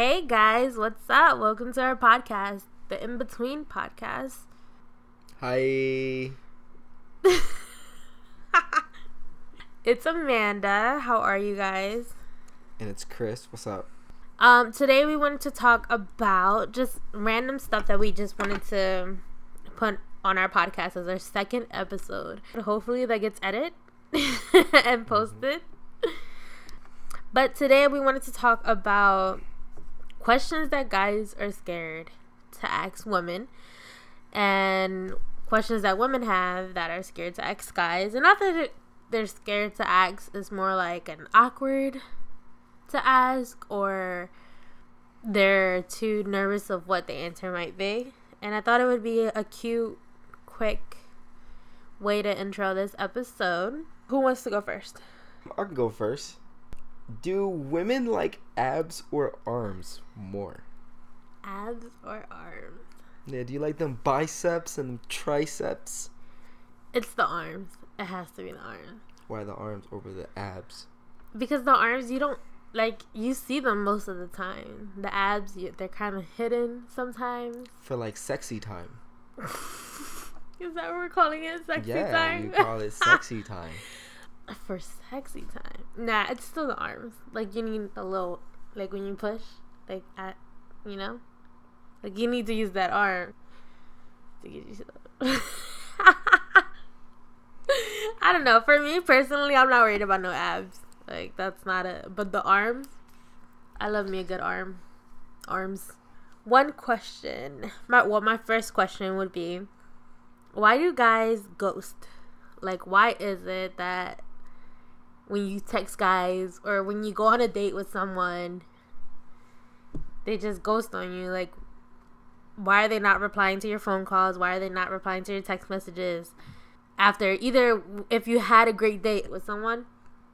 Hey guys, what's up? Welcome to our podcast, the In Between podcast. Hi. It's Amanda. How are you guys? And it's Chris. What's up? Um, today we wanted to talk about just random stuff that we just wanted to put on our podcast as our second episode. Hopefully that gets edited and posted. But today we wanted to talk about questions that guys are scared to ask women and questions that women have that are scared to ask guys. And not that they're scared to ask, it's more like an awkward to ask or they're too nervous of what the answer might be. And I thought it would be a cute, quick way to intro this episode. Who wants to go first? I can go first. Do women like abs or arms more? Abs or arms? Yeah, do you like them biceps and triceps? It's the arms. It has to be the arms. Why the arms over the abs? Because the arms, you don't like you see them most of the time. The abs, you, they're kind of hidden sometimes. For like sexy time. Is that what we're calling it? Sexy yeah, time. you call it sexy time. For sexy time. Nah, it's still the arms. Like you need a little, like when you push, like at, you know, like you need to use that arm to get you. I don't know. For me personally, I'm not worried about no abs. Like that's not a. But the arms, I love me a good arm. Arms. One question. My well, my first question would be, why do guys ghost? Like, why is it that when you text guys or when you go on a date with someone, they just ghost on you? Like, why are they not replying to your phone calls? Why are they not replying to your text messages? After either if you had a great date with someone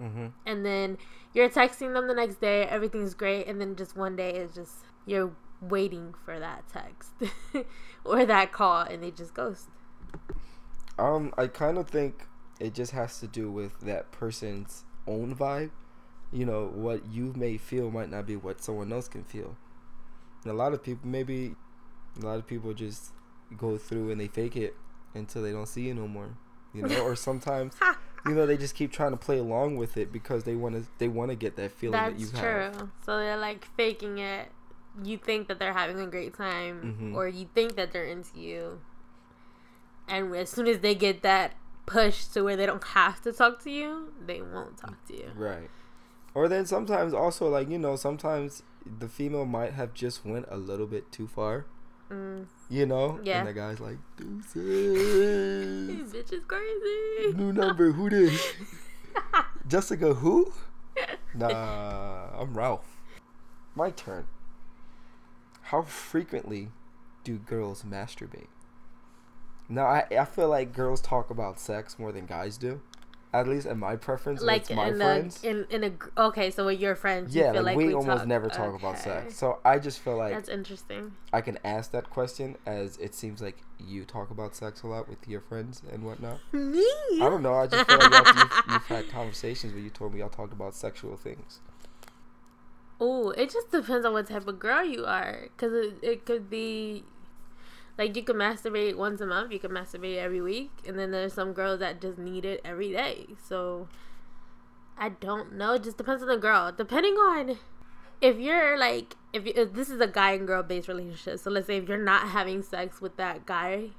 Mm-hmm. and then you're texting them the next day, everything's great, and then just one day it's just you're waiting for that text or that call and they just ghost. Um, I kind of think it just has to do with that person's own vibe. You know, what you may feel might not be what someone else can feel. And a lot of people, maybe, a lot of people just go through and they fake it until they don't see you no more. You know, or sometimes, you know, they just keep trying to play along with it because they want to, they want to get that feeling that you have. That's true. So they're like faking it. You think that they're having a great time, Mhm. or you think that they're into you. And as soon as they get that push to where they don't have to talk to you, they won't talk to you. Right. Or then sometimes also like you know sometimes the female might have just went a little bit too far. Mm. You know. Yeah. And the guy's like, "Deuces, This bitch is crazy. New number. Who this? Jessica. Who? Nah, I'm Ralph. My turn. How frequently do girls masturbate? Now I I feel like girls talk about sex more than guys do. At least in my preference, like my in friends. a in, in a okay, so with your friends, you yeah, feel like, like, we, almost talk- never talk about sex. So I just feel like That's interesting. I can ask that question as it seems like you talk about sex a lot with your friends and whatnot. Me? I don't know. I just feel like you've, you've had conversations where you told me y'all talked about sexual things. Oh, it just depends on what type of girl you are. Because it, it could be like you can masturbate once a month, you can masturbate every week. And then there's some girls that just need it every day. So I don't know. It just depends on the girl. Depending on if you're like, if, you, if this is a guy and girl based relationship. So let's say if you're not having sex with that guy,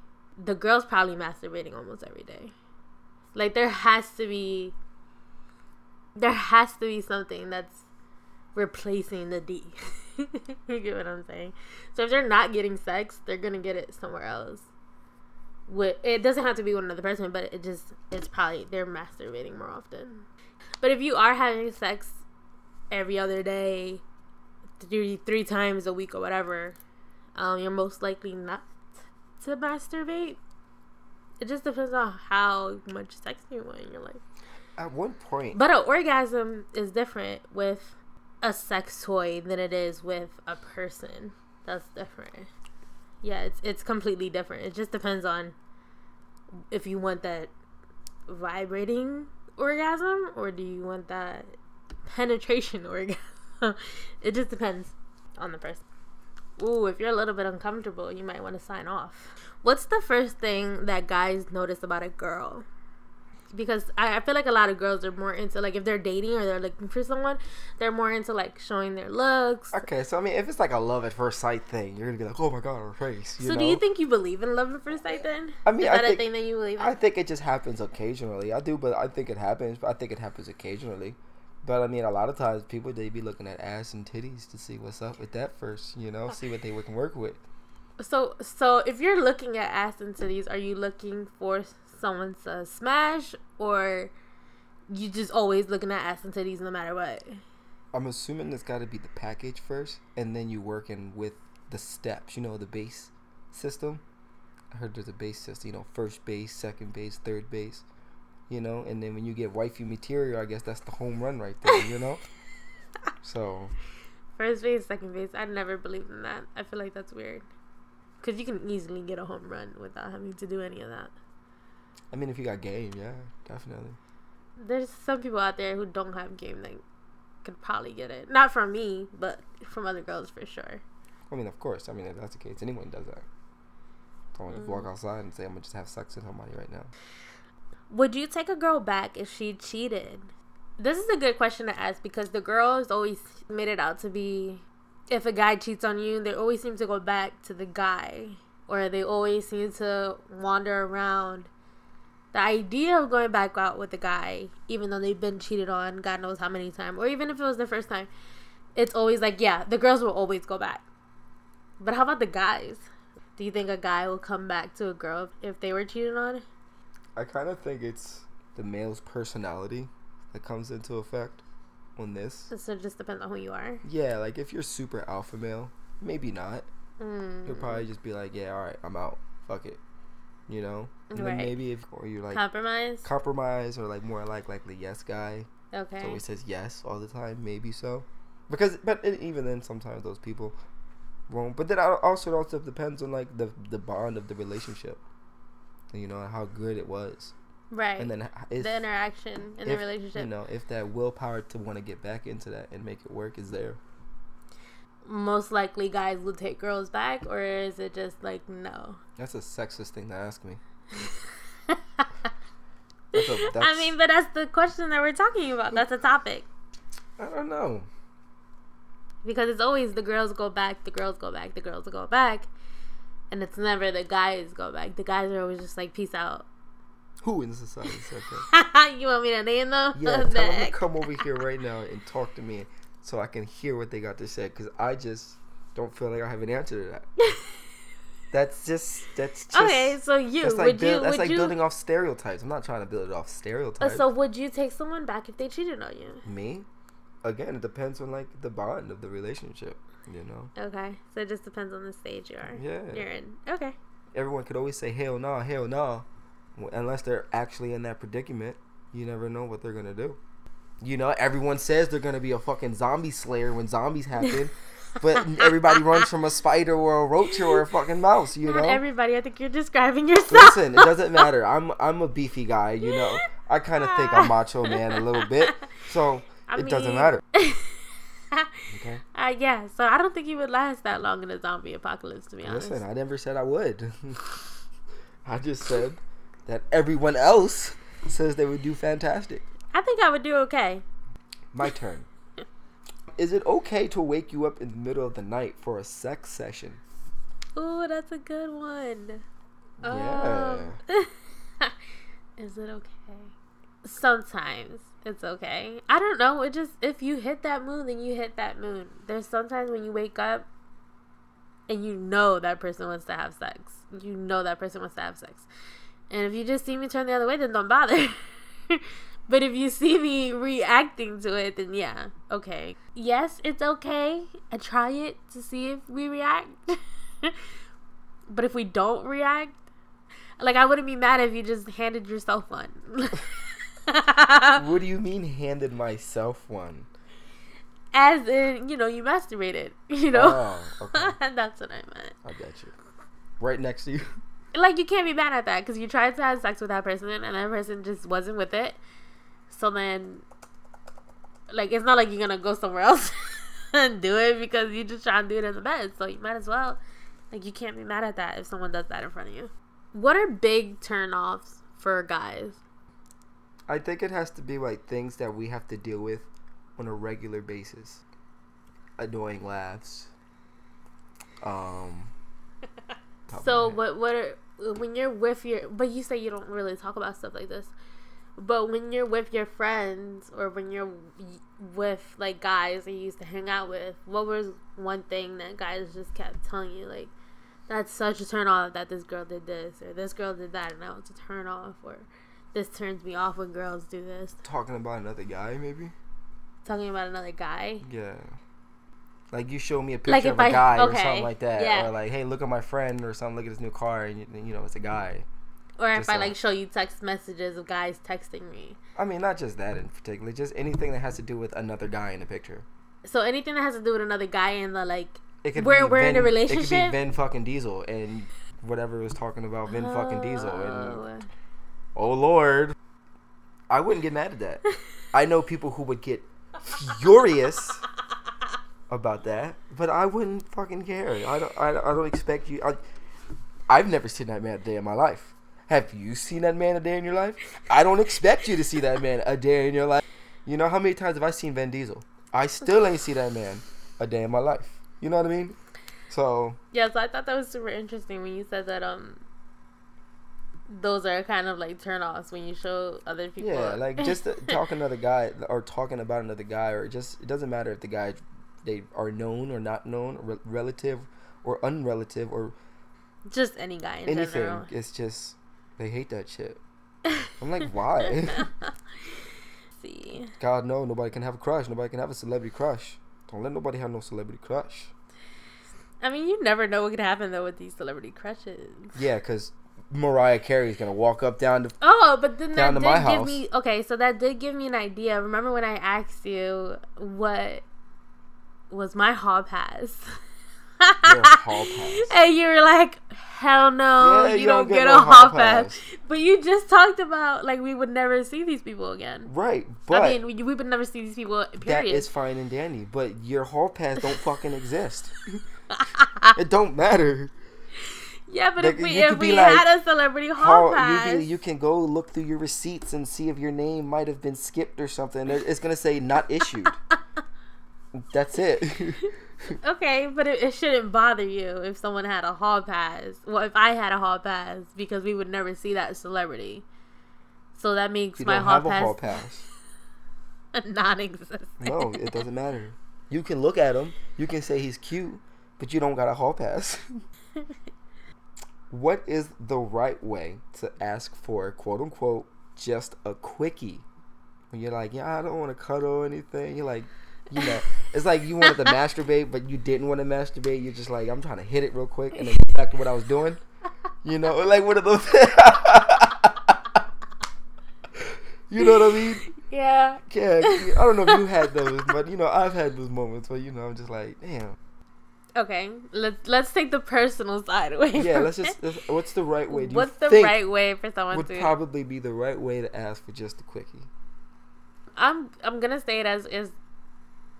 the girl's probably masturbating almost every day. Like there has to be, there has to be something that's replacing the D. you get what I'm saying? So if they're not getting sex, they're gonna get it somewhere else. With it doesn't have to be with another person, but it just it's probably they're masturbating more often. But if you are having sex every other day, three three times a week or whatever, um, you're most likely not to masturbate. It just depends on how much sex you want in your life. At one point, But an orgasm is different with a sex toy than it is with a person. That's different. Yeah, it's it's completely different. It just depends on if you want that vibrating orgasm or do you want that penetration orgasm. it just depends. on the person. Ooh, if you're a little bit uncomfortable, you might want to sign off. What's the first thing that guys notice about a girl? Because I, I feel like a lot of girls are more into like if they're dating or they're looking for someone, they're more into like showing their looks. Okay, so I mean, if it's like a love at first sight thing, you're gonna be like, "Oh my god, her face." You so know? do you think you believe in love at first sight then? I mean, Is I that a think- thing that you believe in? I think it just happens occasionally. I do, but I think it happens. But I think it happens occasionally. But I mean, a lot of times people they be looking at ass and titties to see what's up with that first. You know, see what they can work with. So, so if you're looking at ass and titties, are you looking for someone to smash, or you just always looking at ass and titties no matter what? I'm assuming it's got to be the package first, and then you working with the steps. You know, the base system. I heard there's a base system. You know, first base, second base, third base. You know, and then when you get wifey material, I guess that's the home run right there. You know. so First base, second base. I never believed in that. I feel like that's weird. Because you can easily get a home run without having to do any of that. I mean, if you got game, yeah, definitely. There's some people out there who don't have game that could probably get it. Not from me, but from other girls for sure. I mean, of course. I mean, if that's the case, anyone does that. Someone just walk mm. outside and say, "I'm gonna just have sex with somebody right now." Would you take a girl back if she cheated? This is a good question to ask because the girls always made it out to be if a guy cheats on you, they always seem to go back to the guy or they always seem to wander around. The idea of going back out with the guy, even though they've been cheated on God knows how many times, or even if it was the first time, it's always like, yeah, the girls will always go back. But how about the guys? Do you think a guy will come back to a girl if they were cheated on? I kind of think it's the male's personality that comes into effect on this. So it just depends on who you are. Yeah, like if you're super alpha male, maybe not. Mm. You'll probably just be like, "Yeah, all right, I'm out. Fuck it," you know. And then Right. maybe if or you're like Compromise. compromise or like more like like the yes guy, okay. so he says yes all the time. Maybe so, because but even then sometimes those people won't. But then al- also it also depends on like the the bond of the relationship. You know how good it was, right. and then if, the interaction in the relationship. You know, if that willpower to want to get back into that and make it work is there. Most likely, guys will take girls back, or is it just like no? That's a sexist thing to ask me. That's a- I that's- mean, but that's the question that we're talking about. That's a topic I don't know. because it's always the girls go back, the girls go back, the girls go back, and it's never the guys go back. The guys are always just like peace out. Who in society said that? you want me to name them? Yeah, tell them to come over here right now and talk to me so I can hear what they got to say because I just don't feel like I have an answer to that. That's just that's just okay, so you that's like would build, you that's like you building off stereotypes. I'm not trying to build it off Uh, stereotypes. so would you take someone back if they cheated on you? me, again, it depends on like the bond of the relationship. You know, Okay, so it just depends on the stage you are. Yeah. You're in. Okay. everyone could always say hell no, hell no, unless they're actually in that predicament. You never know what they're gonna do. You know, everyone says they're gonna be a fucking zombie slayer when zombies happen, but everybody runs from a spider or a roach or a fucking mouse. You Not know. everybody. I think you're describing yourself. Listen, it doesn't matter. I'm I'm a beefy guy. You know. I kind of think I'm macho man a little bit, so I it doesn't matter. Okay. Uh, yeah, so I don't think you would last that long in a zombie apocalypse, to be honest. Listen, I never said I would. I just said that everyone else says they would do fantastic. I think I would do okay. My turn. Is it okay to wake you up in the middle of the night for a sex session? Ooh, that's a good one. Yeah. Um, is it okay? Sometimes it's okay. I don't know. It just if you hit that moon, then you hit that moon. There's sometimes when you wake up and you know that person wants to have sex. You know that person wants to have sex. And if you just see me turn the other way, then don't bother. but if you see me reacting to it, then yeah, okay. Yes, it's okay. I try it to see if we react. but if we don't react, like I wouldn't be mad if you just handed yourself one. What do you mean handed myself one? As in, you know, you masturbated. You know, Oh, okay. that's what I meant. I got you. Right next to you. Like you can't be mad at that because you tried to have sex with that person and that person just wasn't with it. So then, like, it's not like you're gonna go somewhere else. And do it because you just try and do it in the bed. So you might as well. Like you can't be mad at that if someone does that in front of you. What are big turnoffs for guys? I think it has to be like things that we have to deal with on a regular basis. Annoying laughs. Um. So what what are when you're with your but you say you don't really talk about stuff like this. But when you're with your friends or when you're with like guys that you used to hang out with, what was one thing that guys just kept telling you like that's such a turn off that this girl did this or this girl did that and that was a turn off or this turns me off when girls do this. talking about another guy, maybe. Talking about another guy. Yeah. Like you show me a picture Like of a I- guy or something like that, yeah. or like, hey, look at my friend or something. Look at his new car, and you, you know it's a guy. Or if Just I a- like show you text messages of guys texting me. I mean, not just that in particular, just anything that has to do with another guy in the picture. So anything that has to do with another guy and the like It could We're- be we're in a Vin- It relationship? could be Vin fucking Diesel and whatever was talking about Vin fucking Diesel and Oh. oh lord, I wouldn't get mad at that. I know people who would get furious about that, but I wouldn't fucking care. I don't. I, don't- I don't expect you. I, I've never seen that man day in my life. Have you seen that man a day in your life? I don't expect you to see that man a day in your life. You know how many times have I seen Vin Diesel? I still ain't see that man a day in my life. You know what I mean? So Yes, I thought that was super interesting when you said that um those are kind of like turn offs when you show other people. yeah, like just talking to another guy or talking about another guy, or just it doesn't matter if the guy they are known or not known, re- relative or unrelative or just any guy in anything. general. It's just they hate that shit. I'm like, why? see. God no, nobody can have a crush. Nobody can have a celebrity crush. Don't let nobody have no celebrity crush. I mean, you never know what could happen though with these celebrity crushes. Yeah, because Mariah Carey is gonna walk up down to Oh, but then that did give house. me okay. So that did give me an idea. Remember when I asked you what was my hall pass? your hall pass. And you were like, "Hell no, Yeah, you, you don't, don't get, get a hall pass. pass. But you just talked about like we would never see these people again. Right, but I mean, we, we would never see these people. that Period. is fine and dandy. But your hall pass don't fucking exist. it don't matter. yeah, but like, if we if we like, had a celebrity hall Hall, pass, you, can, you can go look through your receipts and see if your name might have been skipped or something. It's gonna say not issued. That's it. Okay, but it, it shouldn't bother you if someone had a hall pass. Well, if I had a hall pass, because we would never see that celebrity. So that makes you my hall pass, hall pass. non-existent. No, it doesn't matter. You can look at him. You can say he's cute, but you don't got a hall pass. what is the right way to ask for quote unquote just a quickie? When you're like, yeah, I don't want to cuddle or anything. You're like, you know, it's like you wanted to masturbate, but you didn't want to masturbate. You're just like, I'm trying to hit it real quick and then get back to what I was doing. You know, like one of those. you know what I mean? Yeah. Yeah, I don't know if you had those, but you know, I've had those moments where you know I'm just like, damn. Okay. Let's let's take the personal side away. Yeah, let's just. Let's, what's the right way? What's the right way for someone would to? probably be the right way to ask for just a quickie? I'm I'm gonna say it as is.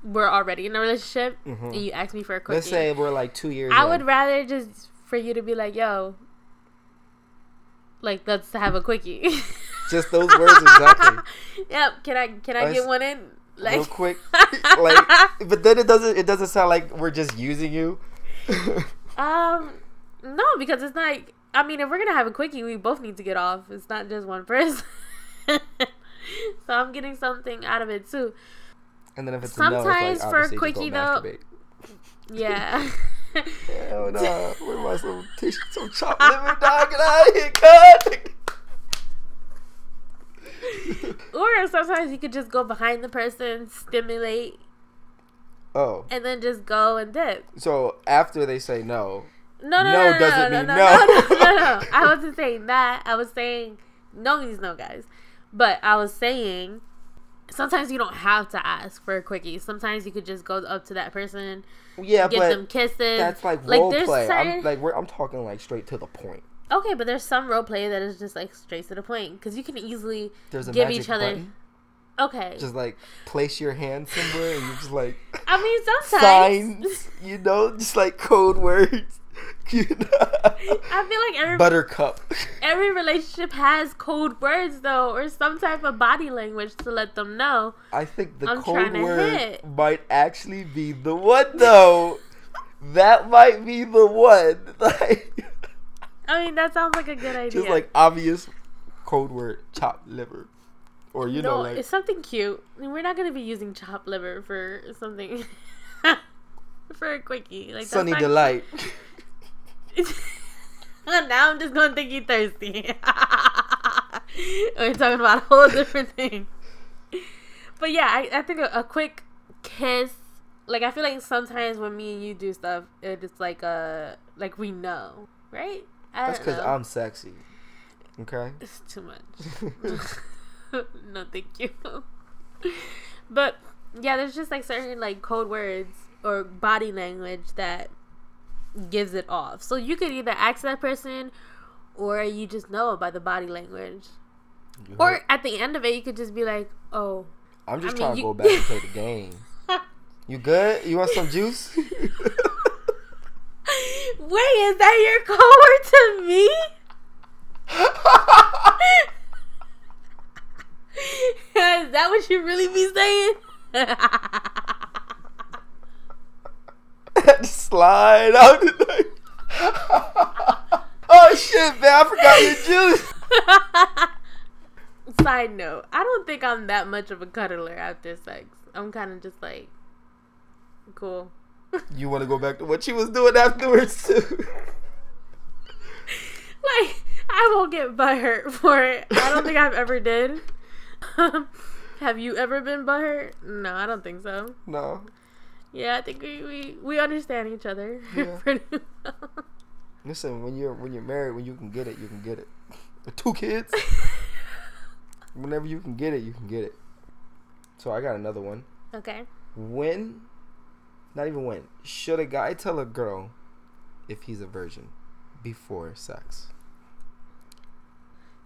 We're already in a relationship, Mhm. and you ask me for a quickie. Let's say we're like two years. I in. would rather just for you to be like, "Yo, like let's have a quickie." just those words exactly, yep. Can I can I Let's- get one in? Like real quick. like, but then it doesn't. It doesn't sound like we're just using you. um, no, because it's not. I mean, if we're gonna have a quickie, we both need to get off. It's not just one person. so I'm getting something out of it too. And then if it's Sometimes a no, it's like, for a quickie, though- Yeah. Hell no. Where my some tissue, some chopped liver, dog? Get out of here, or sometimes you could just go behind the person, stimulate, oh, and then just go and dip. so after they say no, No, no, No no, no, doesn't no, mean no, no. no, no, no, no. I wasn't saying that. I was saying no means no, guys. But I was saying sometimes you don't have to ask for a quickie. Sometimes you could just go up to that person, yeah, get but them kisses. that's like role there's play. certain- I'm like, we're, I'm talking like straight to the point. okay, but there's some role play that is just like straight to the point because you can easily There's a give each other. button. Okay. Just like place your hand somewhere and you just like I mean, sometimes signs, you know, just like code words. I feel like every Buttercup. every relationship has code words though, or some type of body language to let them know. I think the I'm code word hit. might actually be the one though. that might be the one. Like I mean, that sounds like a good idea. just like obvious code word chopped liver. Or you know like it's something cute. I mean, We're not gonna be using chopped liver for something for a quickie. Like sunny delight. now I'm just gonna think you thirsty. We're talking about a whole different thing. But yeah, I, I think a, a quick kiss. Like I feel like sometimes when me and you do stuff, it's like uh like we know, right? I That's because. I'm sexy. Okay. It's too much. no, thank you. but yeah, there's just like certain like code words or body language that gives it off. So you could either ask that person or you just know by the body language. Or at the end of it, you could just be like, oh. I'm just I trying mean, to you- go back and play the game. You good? You want some juice? Wait, is that your code to me? is that what you really be saying? Just slide out the thing. oh shit, man! I forgot your juice. Side note, I don't think I'm that much of a cuddler after sex. I'm kind of just like, cool. You want to go back to what she was doing afterwards too? Like, I won't get butthurt for it. I don't think I've ever did. Have you ever been butthurt? No, I don't think so. no. Yeah, I think we, we, we understand each other Yeah. pretty well. Listen, when you're when you're married, when you can get it, you can get it. Two kids, whenever you can get it, you can get it. So I got another one. Okay. When, not even when, should a guy tell a girl if he's a virgin before sex?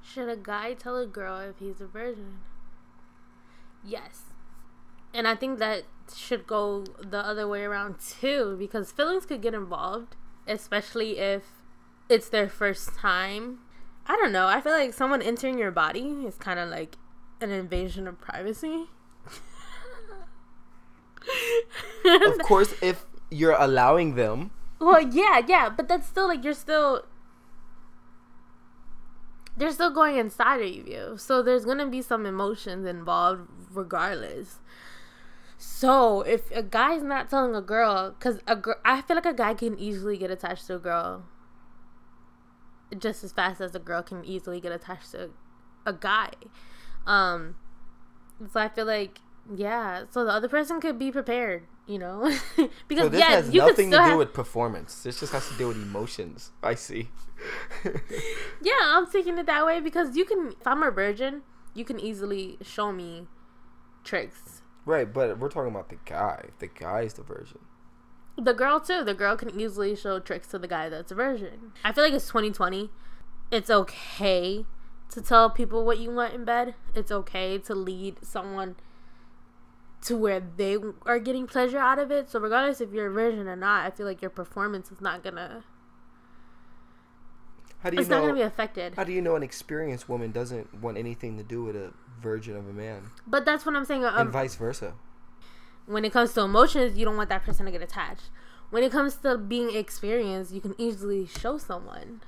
Should a guy tell a girl if he's a virgin? Yes. And I think that should go the other way around too, because feelings could get involved, especially if it's their first time. I don't know. I feel like someone entering your body is kind of like an invasion of privacy. of course, if you're allowing them, Well, yeah, yeah, but that's still like you're still they're still going inside of you. So there's gonna be some emotions involved regardless. So if a guy's not telling a girl, because a girl, I feel like a guy can easily get attached to a girl just as fast as a girl can easily get attached to a guy. Um, so I feel like yeah. So the other person could be prepared, you know, because so this yeah, has you nothing to do have, with performance. This just has to do with emotions. I see. Yeah, I'm taking it that way because you can. If I'm a virgin, you can easily show me tricks. Right, but we're talking about the guy. The guy's the virgin. The girl too. The girl can easily show tricks to the guy that's a virgin. I feel like it's 2020. It's okay to tell people what you want in bed. It's okay to lead someone to where they are getting pleasure out of it. So regardless if you're a virgin or not, I feel like your performance is not gonna. How do you It's not know? gonna be affected. How do you know an experienced woman doesn't want anything to do with a virgin of a man, But that's what I'm saying. and Um, vice versa? when it comes to emotions, you don't want that person to get attached. When it comes to being experienced, you can easily show someone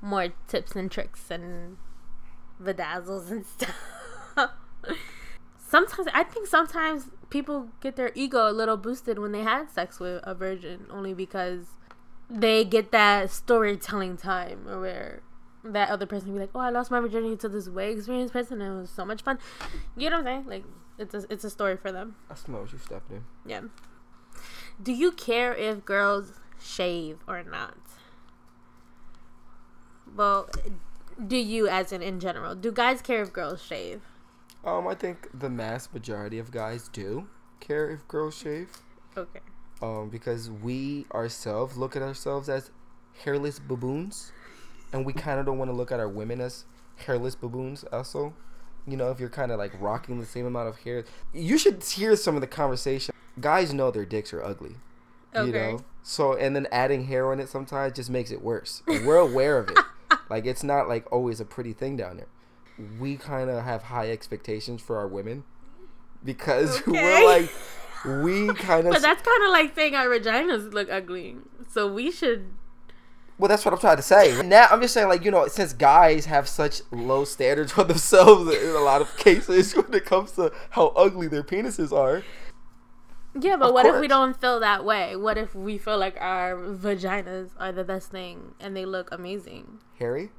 more tips and tricks and bedazzles and stuff. sometimes I think sometimes people get their ego a little boosted when they had sex with a virgin only because they get that storytelling time or where that other person be like, "Oh, I lost my virginity to this way experienced person and it was so much fun." You know what I'm saying? Like it's a, it's a story for them. I smell what you stepped in. Yeah. Do you care if girls shave or not? Well, do you as in in general? Do guys care if girls shave? Um, I think the mass majority of guys do care if girls shave. Okay. Um, because we ourselves look at ourselves as hairless baboons, and we kind of don't want to look at our women as hairless baboons also. You know, if you're kind of like rocking the same amount of hair, you should hear some of the conversation. Guys know their dicks are ugly. You know, so and then adding hair on it sometimes just makes it worse. And we're aware of it. like it's not like always a pretty thing down there. We kind of have high expectations for our women because Okay. we're like we kind of But that's kind of like saying our vaginas look ugly. So we should. Well, that's what I'm trying to say. Now, I'm just saying, like, you know, since guys have such low standards for themselves in a lot of cases when it comes to how ugly their penises are. Yeah, but Of what if we don't feel that way? What if we feel like our vaginas are the best thing and they look amazing, Harry?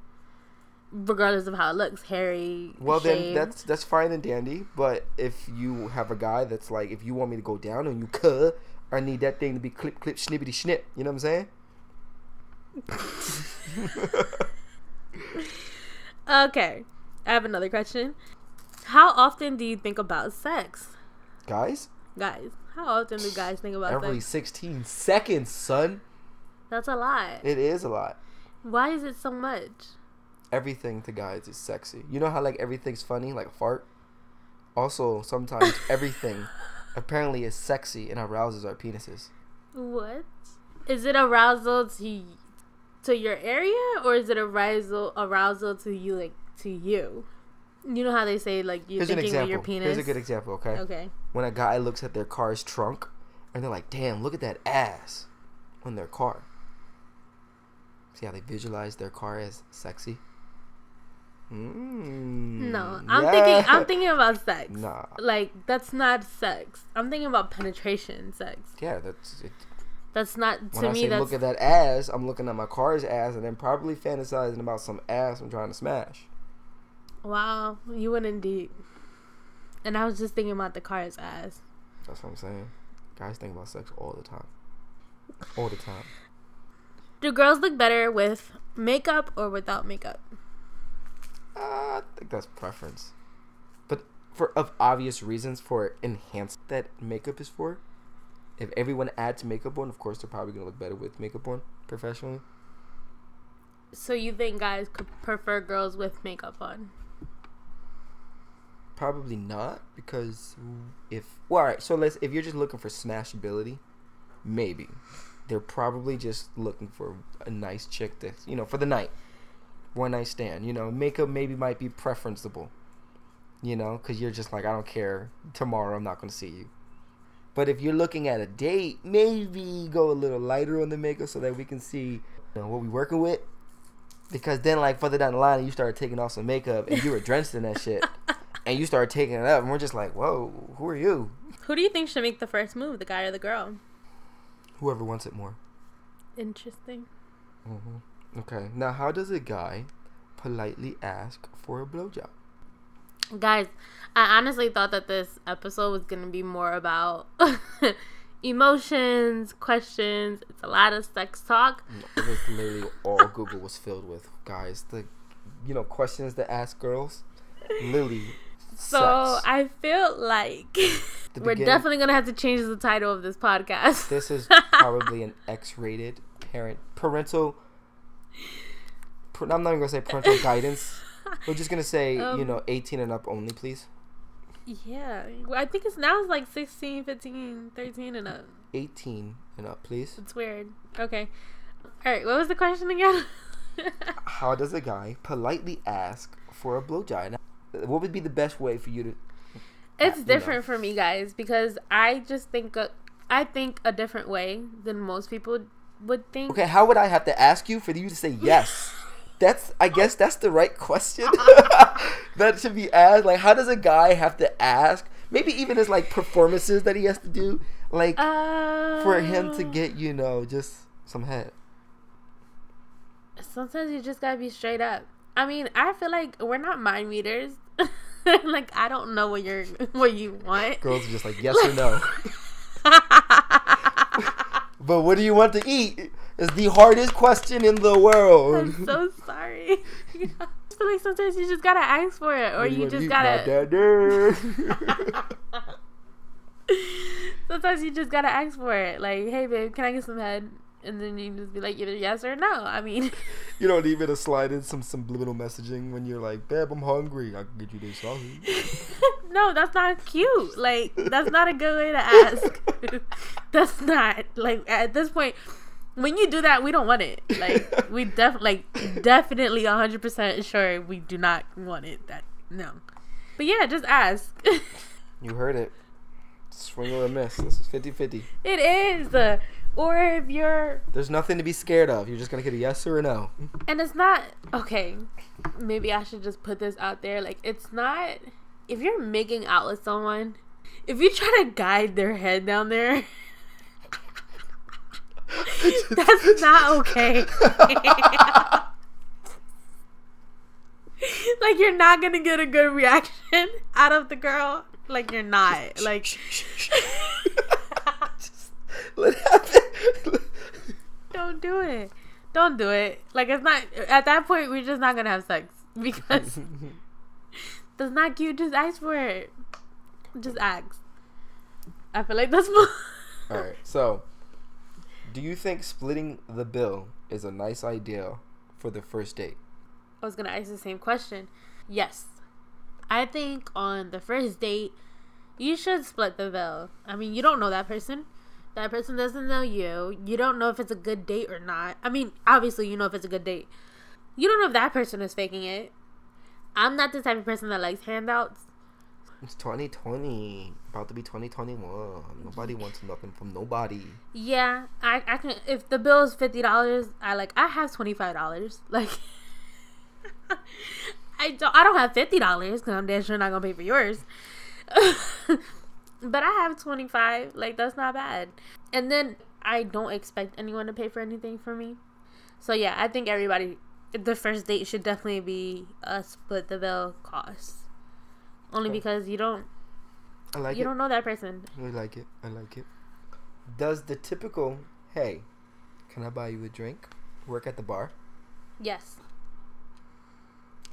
Regardless of how it looks? Hairy. Well, then that's that's fine and dandy. But if you have a guy that's like, if you want me to go down on you, cuh, I need that thing to be clip, clip, snippity, snip. You know what I'm saying? Okay, I have another question. How often do you think about sex, Guys, guys? How often do guys think about every sex? 16 seconds, son. That's a lot. It is a lot. Why is it so much? Everything to guys is sexy. You know how like everything's funny, like a fart. Also, sometimes everything apparently is sexy and arouses our penises. What? Is it arousal to to your area or is it arousal arousal to you like to you? You know how they say like you're Here's thinking with your penis. Here's a good example. Okay. Okay. When a guy looks at their car's trunk, and they're like, "Damn, look at that ass on their car." See how they visualize their car as sexy. Mm, No, I'm yeah. thinking I'm thinking about sex. Nah. Like that's not sex. I'm thinking about penetration sex. Yeah, that's it. That's not When to I me say that's look at that ass, I'm looking at my car's ass, and then probably fantasizing about some ass I'm trying to smash. wow, you went in deep. And I was just thinking about the car's ass. That's what I'm saying. Guys think about sex all the time. All the time. Do girls look better with makeup or without makeup? Uh, I think that's preference. But for of obvious reasons for enhance that makeup is for. If everyone adds makeup on, of course they're probably gonna look better with makeup on professionally. So you think guys could prefer girls with makeup on? Probably not because if well, all right. So let's if you're just looking for smashability, maybe they're probably just looking for a nice chick that you know for the night, one night stand. You know, makeup maybe might be preferable. You know, because you're just like I don't care. Tomorrow I'm not gonna see you. But if you're looking at a date, maybe go a little lighter on the makeup so that we can see you know, what we working with. Because then, like further down the line, you start taking off some makeup and you were drenched in that shit, and you start taking it up, and we're just like, "Whoa, who are you?" Who do you think should make the first move, the guy or the girl? Whoever wants it more. Interesting. hmm Okay, now how does a guy politely ask for a blowjob? Guys, I honestly thought that this episode was going to be more about emotions, questions. It's a lot of sex talk. It was literally all Google was filled with guys. The, you know, questions to ask girls. Literally. So sex. I feel like we're definitely going to have to change the title of this podcast. This is probably an X-rated parent parental. I'm not even gonna say parental guidance. We're just gonna say you Um, know 18 and up only, please. yeah. I think it's now it's like 16, 15, 13 and up. 18 and up, please. It's weird. Okay. All right. What was the question again? How does a guy politely ask for a blowjob? What would be the best way for you to? It's you know. different for me, guys, because I just think a, I think a different way than most people would think. Okay, how would I have to ask you for you to say yes? That's I guess that's the right question that should be asked. Like, how does a guy have to ask? Maybe even his like performances that he has to do, like Uh, for him to get you know just some head. Sometimes you just gotta be straight up. I mean, I feel like we're not mind readers. like I don't know what you're what you want. Girls are just like yes or no. But what do you want to eat? Is the hardest question in the world. I'm so sorry. I feel like sometimes you just gotta ask for it, or do you just gotta. Sometimes you just gotta ask for it. Like, hey babe, can I get some head? And then you just be like either yes or no. I mean, You don't even to slide in some subliminal messaging when you're like, "Babe, I'm hungry. I can get you this sausage." no, that's not cute. Like that's not a good way to ask. that's not like at this point. When you do that, we don't want it. Like we def like definitely hundred percent sure we do not want it. That no, but yeah, just ask. You heard it. Swing or a miss. This is 50-50. it is, uh, or if you're There's nothing to be scared of. You're just gonna get a yes or a no. and it's not okay. Maybe I should just put this out there. Like it's not if you're making out with someone, if you try to guide their head down there. That's not okay. like you're not gonna get a good reaction out of the girl. Like you're not. Like Just let it happen. don't do it. Don't do it. Like it's not at that point we're just not gonna have sex because that's not cute. Just ask for it. Just ask. I feel like that's more. All right. So, do you think splitting the bill is a nice idea for the first date? I was gonna ask the same question. Yes, I think on the first date you should split the bill. I mean, you don't know that person. That person doesn't know you. You don't know if it's a good date or not. I mean, obviously you know if it's a good date. You don't know if that person is faking it. I'm not the type of person that likes handouts. It's 2020, about to be 2021. Nobody wants nothing from nobody. Yeah, I, I can. If the bill is fifty dollars, I like. I have twenty five dollars. Like, I don't. I don't have fifty dollars because I'm damn sure not gonna pay for yours. but I have twenty five. Like that's not bad. And then I don't expect anyone to pay for anything for me. So yeah, I think everybody. The first date should definitely be a split the bill cost. Only Okay. because you don't I like you it. don't know that person. I like it. I like it. Does the typical, hey, can I buy you a drink? Work at the bar? Yes.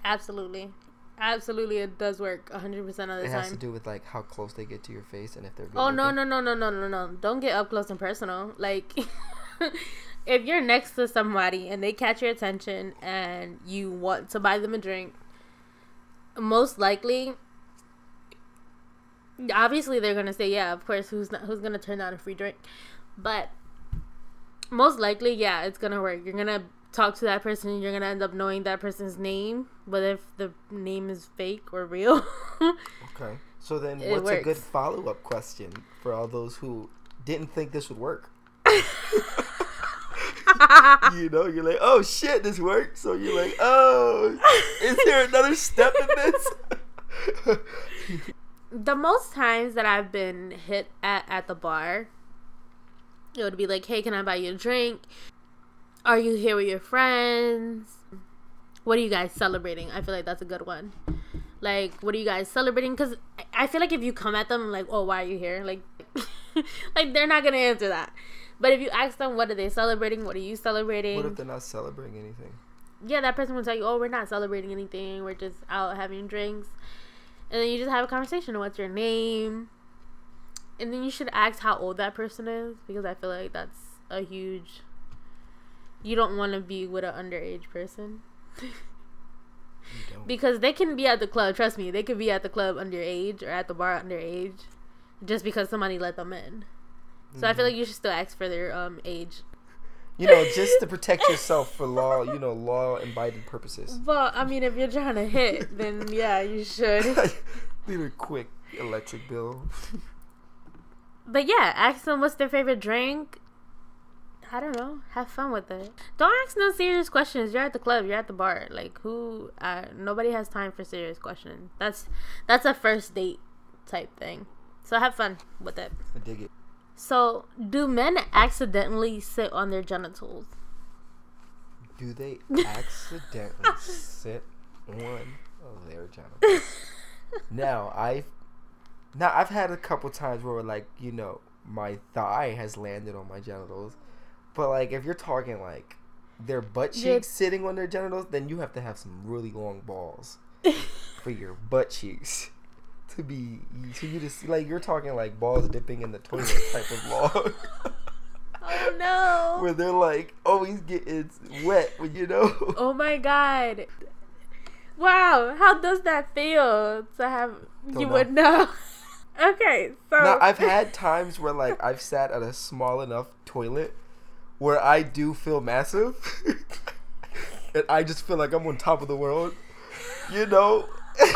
Absolutely. Absolutely, it does work 100% of the time. It has to do with like how close they get to your face and if they're. Oh, no, no, no, no, no, no, no. Don't get up close and personal. Like, if you're next to somebody and they catch your attention and you want to buy them a drink, most likely, obviously, they're going to say, yeah, of course, who's, not, who's going to turn down a free drink? But most likely, yeah, it's going to work. You're going to talk to that person you're to end up knowing that person's name, but if the name is fake or real. Okay. So then, what's a good follow up question for all those who didn't think this would work? you know, you're like, oh shit, this worked. So you're like, oh, is there another step in this? the most times that I've been hit at at the bar, it would be like, "Hey, can I buy you a drink? Are you here with your friends? What are you guys celebrating?" I feel like that's a good one. Like, what are you guys celebrating? Because I feel like if you come at them like, "Oh, why are you here?" Like, like they're not gonna answer that. But if you ask them, "What are they celebrating? What are you celebrating?" what if they're not celebrating anything? yeah, that person will tell you, "Oh, we're not celebrating anything. We're just out having drinks." And then you just have a conversation. What's your name? And then you should ask how old that person is because I feel like that's a huge. You don't want to be with an underage person because they can be at the club. Trust me, they could be at the club underage or at the bar underage, just because somebody let them in. So I feel Mhm. like you should still ask for their um age. you know, just to protect yourself for law, you know, law abiding purposes. Well, I mean, if you're trying to hit, then yeah, you should. Need a quick electric bill. But yeah, ask them what's their favorite drink. I don't know. Have fun with it. Don't ask no serious questions. You're at the club. You're at the bar. Like who? Uh, nobody has time for serious questions. That's that's a first date type thing. So have fun with it. I dig it. So do men accidentally sit on their genitals? Do they accidentally sit on their genitals? now I've now I've had a couple times where like you know my thigh has landed on my genitals, but like if you're talking like their butt cheeks Yeah. sitting on their genitals, then you have to have some really long balls for your butt cheeks to be to you to see like you're talking like balls dipping in the toilet type of long. Oh no. where they're like always getting wet when you know. Oh my god. Wow, how does that feel to have Don't you know. would know? okay, so Now I've had times where like I've sat at a small enough toilet where I do feel massive, and I just feel like I'm on top of the world. You know.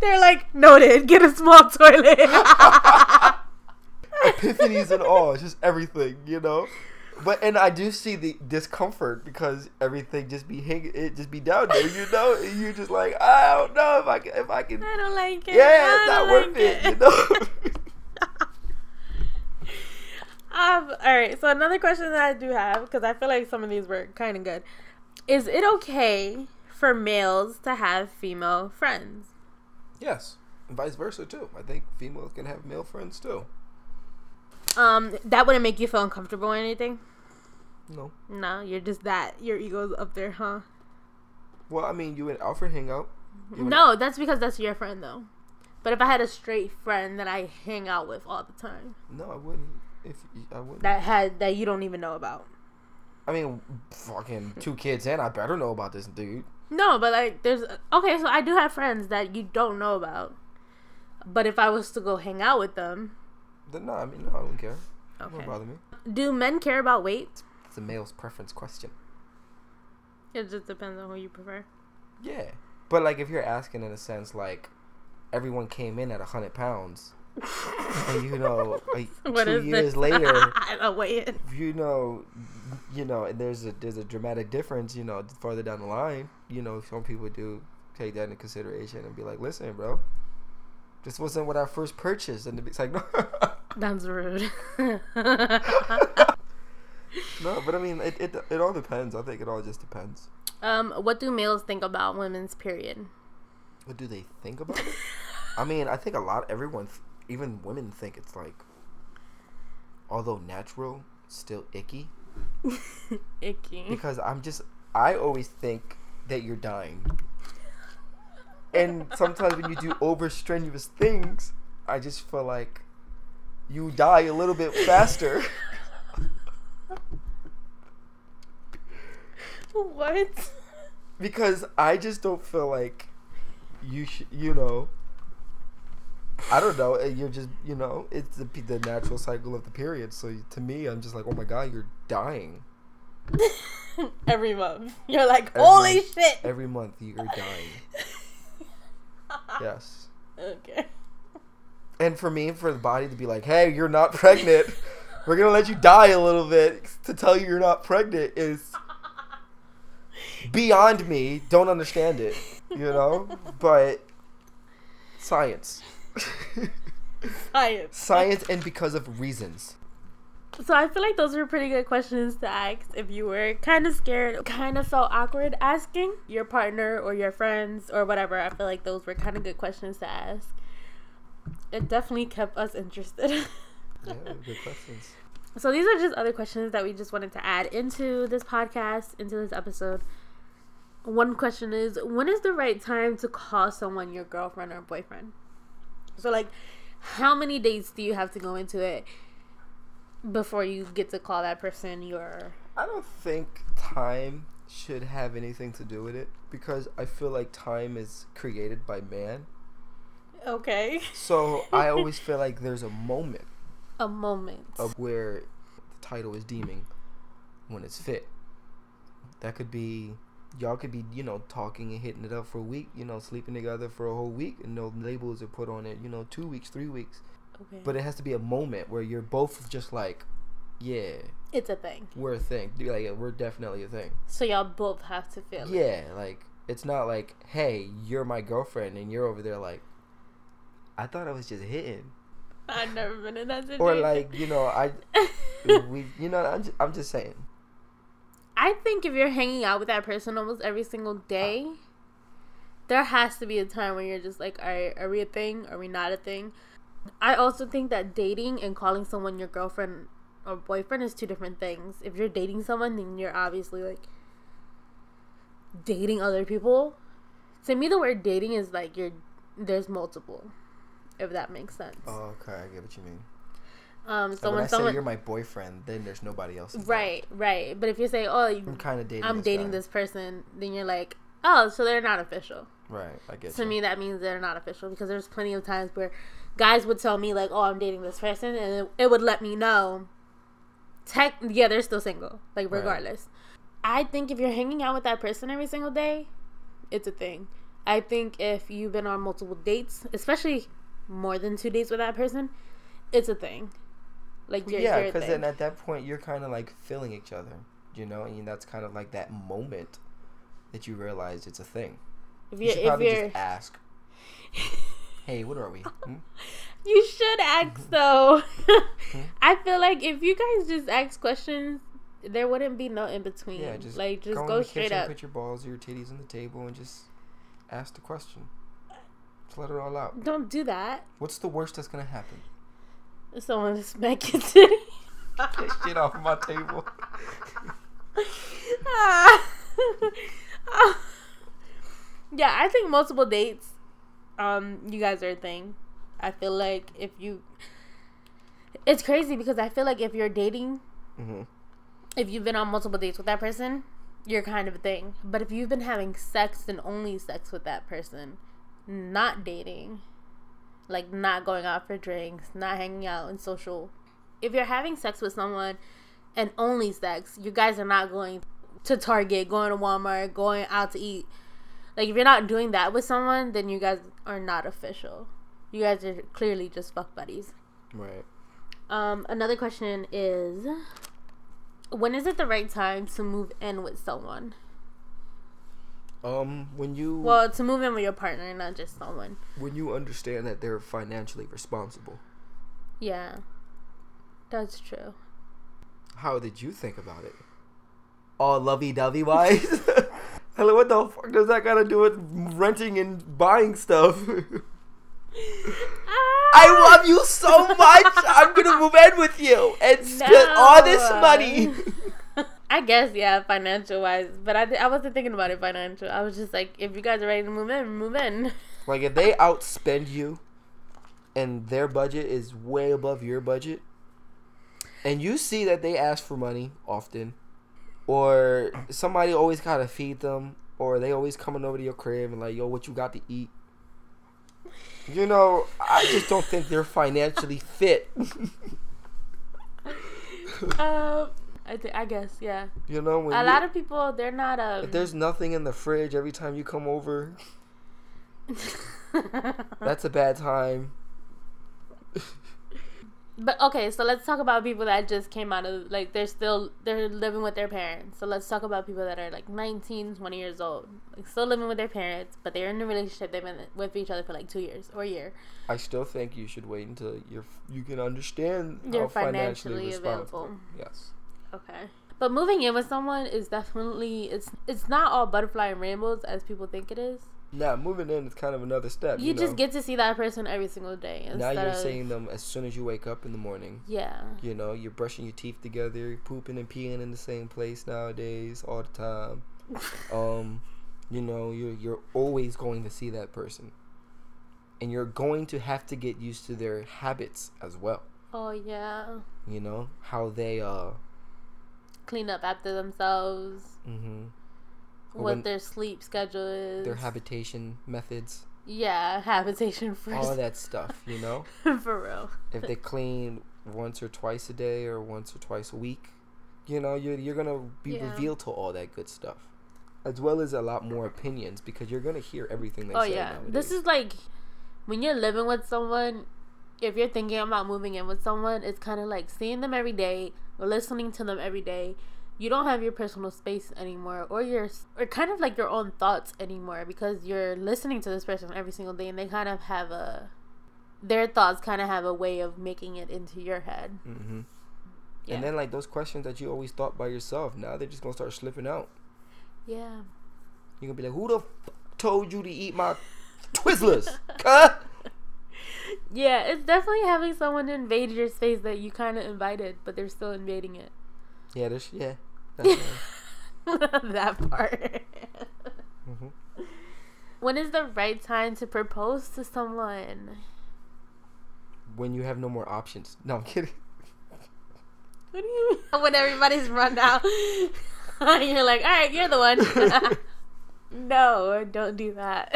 They're like, noted, get a small toilet. epiphanies and all, it's just everything, you know. But and I do see the discomfort because everything just be hanging, it just be down there, you know. And you're just like, I don't know if I can, if I can. I don't like it. Yeah, it's not don't worth like it, you know. Um, all right. So another question that I do have, because I feel like some of these were kind of good, is it okay for males to have female friends? yes, and vice versa too. I think females can have male friends too. Um, that wouldn't make you feel uncomfortable or anything. No. No, you're just that your ego's up there, huh? Well, I mean, you and Alfred hang out. No, that's because that's your friend though. But if I had a straight friend that I hang out with all the time, No, I wouldn't. If y- I wouldn't. that had that you don't even know about. I mean, fucking two kids in. I better know about this dude. No, but like there's okay, so I do have friends that you don't know about. But if I was to go hang out with them, Then no, I mean, no, I wouldn't care. It okay. won't bother me. Do men care about weight? It's a male's preference question. It just depends on who you prefer. Yeah, but like if you're asking in a sense like everyone came in at hundred pounds, and you know, like, What two is years this? later, you know, you know, and there's a there's a dramatic difference. You know, farther down the line, you know, some people do take that into consideration and be like, listen, bro. This wasn't what I first purchased, and it's like, no, That's rude. no. But I mean, it, it it all depends. I think it all just depends. um, what do males think about women's period? What do they think about it? I mean, I think a lot. Everyone, even women, think it's like, although natural, still icky. Icky. Because I'm just, I always think that you're dying. And sometimes when you do over strenuous things, I just feel like you die a little bit faster. what? because I just don't feel like you should, you know. I don't know. You're just, you know, it's the the natural cycle of the period. So to me, I'm just like, oh my god, you're dying Every month. You're like, Every- holy shit. every month. You're dying. Yes. Okay. And for me, for the body to be like, hey, you're not pregnant. We're gonna let you die a little bit to tell you you're not pregnant is beyond me. Don't understand it, you know. But science. Science. science and because of reasons. So I feel like those were pretty good questions to ask if you were kind of scared, kind of felt awkward asking your partner or your friends or whatever. I feel like those were kind of good questions to ask. It definitely kept us interested. Yeah, good questions. so these are just other questions that we just wanted to add into this podcast, into this episode. One question is when is the right time to call someone your girlfriend or boyfriend? So like how many dates do you have to go into it before you get to call that person your I don't think time should have anything to do with it because I feel like time is created by man. Okay. So I always feel like there's a moment A moment. of where the title is deeming when it's fit. That could be y'all could be, you know, talking and hitting it up for a week, you know, sleeping together for a whole week and no labels are put on it, you know, two weeks, three weeks. Okay. But it has to be a moment where you're both just like, Yeah. it's a thing. We're a thing. Like yeah, we're definitely a thing. So y'all both have to feel it. Yeah, like it's not like, hey, you're my girlfriend and you're over there like I thought I was just hitting. I've never been in that situation. Or like, you know, I we you know, I'm just, I'm just saying. I think if you're hanging out with that person almost every single day, there has to be a time when you're just like, all right, are we a thing? Are we not a thing? I also think that dating and calling someone your girlfriend or boyfriend is two different things. If you're dating someone, then you're obviously like dating other people. To me, the word dating is like you're there's multiple. if that makes sense. Oh, okay, I get what you mean. Um, So when, I someone say you're my boyfriend, then there's nobody else. involved. right, right, but if you say, "Oh, you, I'm kind of dating. I'm this dating guy. this person," then you're like, "Oh, so they're not official." Right, I get to you. me that means they're not official because there's plenty of times where guys would tell me like oh i'm dating this person and it, it would let me know tech yeah they're still single like Right. regardless i think if you're hanging out with that person every single day it's a thing i think if you've been on multiple dates especially more than two dates with that person it's a thing like you're, yeah, because then at that point you're kind of like filling each other, you know, and that's kind of like that moment that you realize it's a thing. if You should probably just ask, "Hey, what are we?" Hmm? You should ask though. I feel like if you guys just ask questions, there wouldn't be no in between. Yeah, just like just go, go, straight kitchen, up. put your balls, or your titties on the table, and just ask the question. Just let it all out. Don't do that. What's the worst that's gonna happen? Someone to smack your titty. Get shit off my table. Ah. yeah, I think multiple dates. Um, you guys are a thing. I feel like if you, it's crazy because I feel like if you're dating hmm if you've been on multiple dates with that person, you're kind of a thing. But if you've been having sex and only sex with that person, not dating, like not going out for drinks, not hanging out and social, if you're having sex with someone and only sex, you guys are not going to Target, going to Walmart, going out to eat. Like if you're not doing that with someone, then you guys are not official. You guys are clearly just fuck buddies. Right. Um, another question is when is it the right time to move in with someone? Um, when you Well, to move in with your partner, not just someone. when you understand that they're financially responsible, Yeah. That's true. how did you think about it? All lovey-dovey wise. Hello, what the fuck does that got to do with renting and buying stuff? I love you so much. I'm gonna move in with you and spend all this money. I guess yeah, financial wise, but I, I wasn't thinking about it financial. I was just like, if you guys are ready to move in, move in. like if they outspend you, and their budget is way above your budget, and you see that they ask for money often, or somebody always gotta feed them, or they always coming over to your crib and like, yo, what you got to eat? You know, I just don't think they're financially fit. Um, I th- I guess yeah. you know, when A lot of people they're not um. if there's nothing in the fridge every time you come over, that's a bad time. But okay, so let's talk about people that just came out of like they're still they're living with their parents. So let's talk about people that are like 19, 20 years old, like still living with their parents, but they're in a relationship. They've been with each other for like two years or a year. I still think you should wait until you're you can understand You're how financially, financially responsible. available. Yes. Okay, but moving in with someone is definitely it's it's not all butterfly and rainbows as people think it is. Now moving in is kind of another step. You, You, just know? get to see that person every single day. now you're of, seeing them as soon as you wake up in the morning. yeah, You know, you're brushing your teeth together, pooping and peeing in the same place nowadays all the time. Um, you know, you're you're always going to see that person, and you're going to have to get used to their habits as well. oh yeah, You know how they uh. Clean up after themselves. hmm What their sleep schedule is. Their habitation methods, Yeah, habitation first. all that stuff. You know. For real. if they clean once or twice a day or once or twice a week, you know, you're you're gonna be Yeah. revealed to all that good stuff, as well as a lot more opinions because you're gonna hear everything they Oh say. yeah. nowadays. This is like when you're living with someone, if you're thinking about moving in with someone, it's kind of like seeing them every day listening to them every day. You don't have your personal space anymore or your or kind of like your own thoughts anymore because you're listening to this person every single day and they kind of have a their thoughts kind of have a way of making it into your head. hmm Yeah. And then like those questions that you always thought by yourself, now they're just gonna start slipping out. yeah. You're gonna be like, "Who the f- told you to eat my Twizzlers?" Huh? Yeah, it's definitely having someone invade your space that you kind of invited, but they're still invading it. yeah, there's yeah. That part. Mhm. When is the right time to propose to someone? when you have no more options. No, I'm kidding. What do you mean? When everybody's run out, you're like, all right, you're the one. no, don't do that.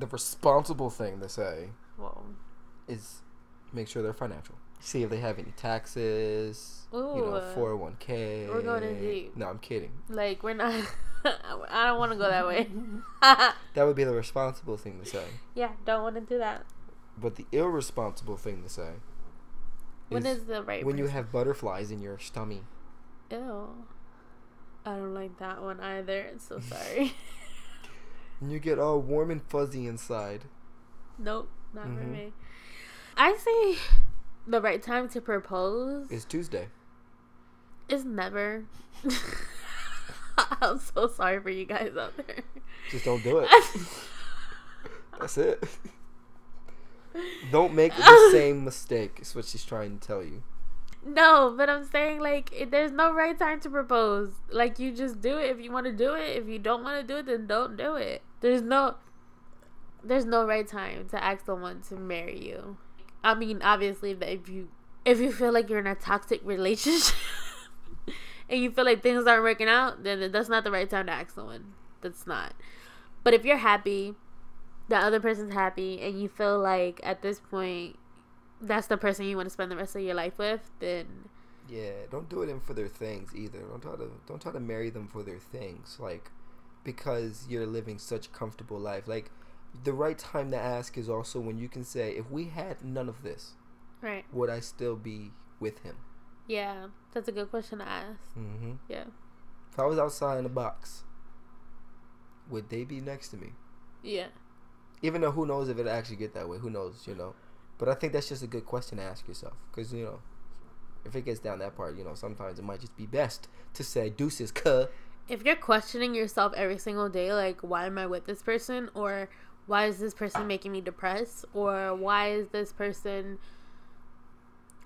The, responsible thing to say Whoa. is make sure they're financial. See if they have any taxes. You know, four hundred one k. We're going in deep. No, I'm kidding. Like we're not. I don't want to go that way. That would be the responsible thing to say. yeah, don't want to do that. But the irresponsible thing to say When is is the right? when you have butterflies in your stomach. Ew. I don't like that one either. So sorry. And you get all warm and fuzzy inside. nope, not for Mhm. me. I say the right time to propose It's Tuesday. is never. I'm so sorry for you guys out there. Just don't do it. That's it. Don't make the same mistake. Is what she's trying to tell you. No, but I'm saying like it, there's no right time to propose. Like you just do it if you want to do it. If you don't want to do it, then don't do it. There's no there's no right time to ask someone to marry you. I mean, obviously, if you if you feel like you're in a toxic relationship and you feel like things aren't working out, then that's not the right time to ask someone. That's not. But if you're happy, the other person's happy, and you feel like at this point that's the person you want to spend the rest of your life with, then Yeah, don't do it in for their things either. Don't try to don't try to marry them for their things. Like because you're living such a comfortable life. Like the right time to ask is also when you can say, if we had none of this, right. would I still be with him? Yeah, that's a good question to ask. Mm-hmm. Yeah. If I was outside in a box, would they be next to me? Yeah. Even though who knows if it actually get that way? Who knows? You know. But I think that's just a good question to ask yourself because you know, if it gets down that part, you know, sometimes it might just be best to say deuces, cuh. If you're questioning yourself every single day, like, why am I with this person? Or why is this person making me depressed? Or why is this person.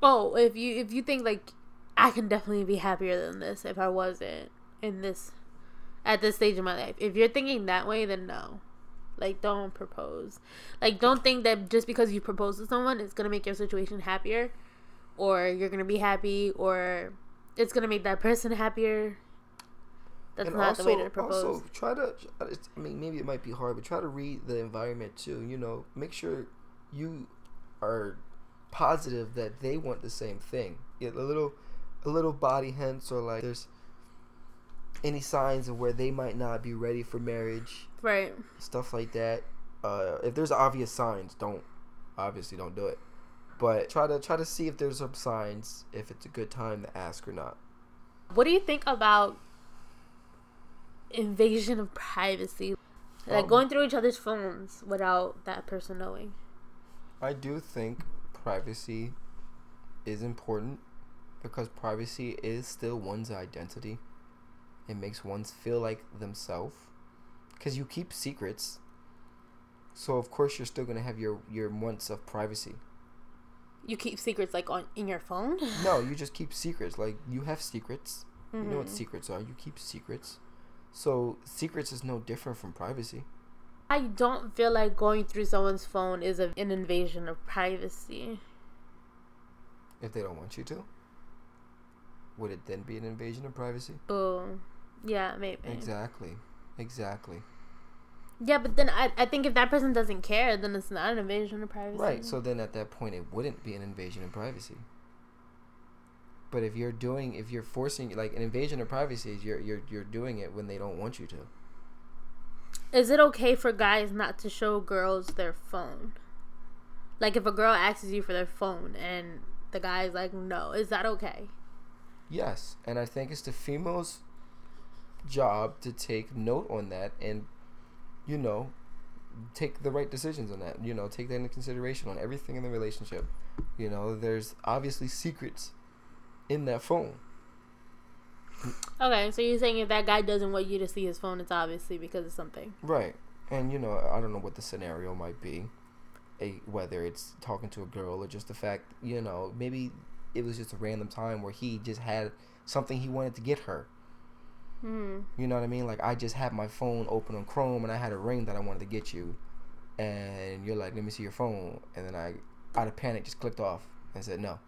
Oh, if you if you think like I can definitely be happier than this if I wasn't in this at this stage of my life. If you're thinking that way, then no. Like don't propose. Like don't think that just because you propose to someone it's gonna make your situation happier or you're gonna be happy or it's gonna make that person happier. That's and not also, the way to propose. Also, try to. I mean, maybe it might be hard, but try to read the environment too. You know, make sure you are positive that they want the same thing. Get a little, a little body hints or like there's any signs of where they might not be ready for marriage, right. stuff like that. Uh, if there's obvious signs, don't obviously don't do it. But try to try to see if there's some signs if it's a good time to ask or not. What do you think about invasion of privacy? Like Um, going through each other's phones without that person knowing. I do think privacy is important because privacy is still one's identity. It makes ones feel like themselves because you keep secrets. So of course you're still gonna have your your months of privacy. You keep secrets like on in your phone? No, you just keep secrets. Like you have secrets. You know what Mhm. secrets are. You keep secrets. So secrets is no different from privacy. I don't feel like going through someone's phone is a, an invasion of privacy. If they don't want you to, would it then be an invasion of privacy? Oh, yeah, maybe. Exactly. Exactly. Yeah, but then I, I think if that person doesn't care, then it's not an invasion of privacy. Right. So then at that point, it wouldn't be an invasion of privacy. But if you're doing, if you're forcing, like an invasion of privacy, is you're you're you're doing it when they don't want you to. Is it okay for guys not to show girls their phone? Like if a girl asks you for their phone and the guy's like, no, is that okay? Yes, and I think it's the female's job to take note on that and, you know, take the right decisions on that. You know, take that into consideration on everything in the relationship. You know, there's obviously secrets in that phone. Okay, so you're saying if that guy doesn't want you to see his phone, it's obviously because of something. Right. And you know, I don't know what the scenario might be. A whether it's talking to a girl or just the fact, you know, maybe it was just a random time where he just had something he wanted to get her. Hmm. You know what I mean? Like I just had my phone open on Chrome and I had a ring that I wanted to get you. and you're like, "Let me see your phone," and then I, out of panic, just clicked off and said no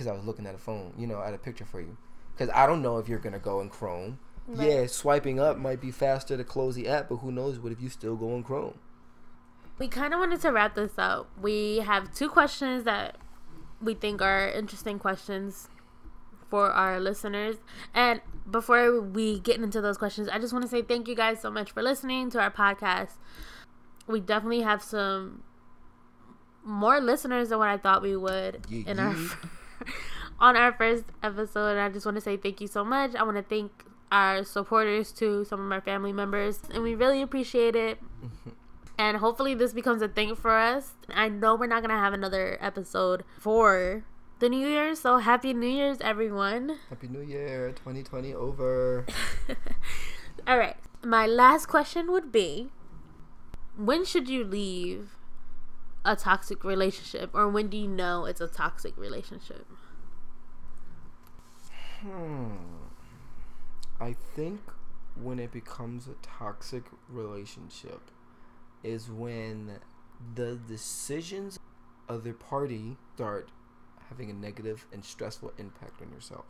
because I was looking at a phone, you know, at a picture for you. Because I don't know if you're gonna go in Chrome. Right. Yeah, swiping up might be faster to close the app, but who knows? What if you still go in Chrome? We kind of wanted to wrap this up. We have two questions that we think are interesting questions for our listeners. And before we get into those questions, I just want to say thank you guys so much for listening to our podcast. We definitely have some more listeners than what I thought we would yeah, in our on our first episode. I just want to say thank you so much. I want to thank our supporters to some of our family members, and we really appreciate it. and hopefully this becomes a thing for us. I know we're not gonna have another episode for the New Year, so happy New Year's, everyone. Happy New Year, 2020 over. All right, my last question would be: When should you leave a toxic relationship, or when do you know it's a toxic relationship? Hmm. I think when it becomes a toxic relationship is when the decisions of the party start having a negative and stressful impact on yourself.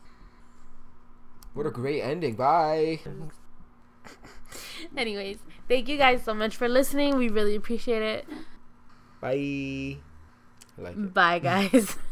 What a great ending. Bye. Anyways, thank you guys so much for listening. We really appreciate it. Bye. Like Bye, guys.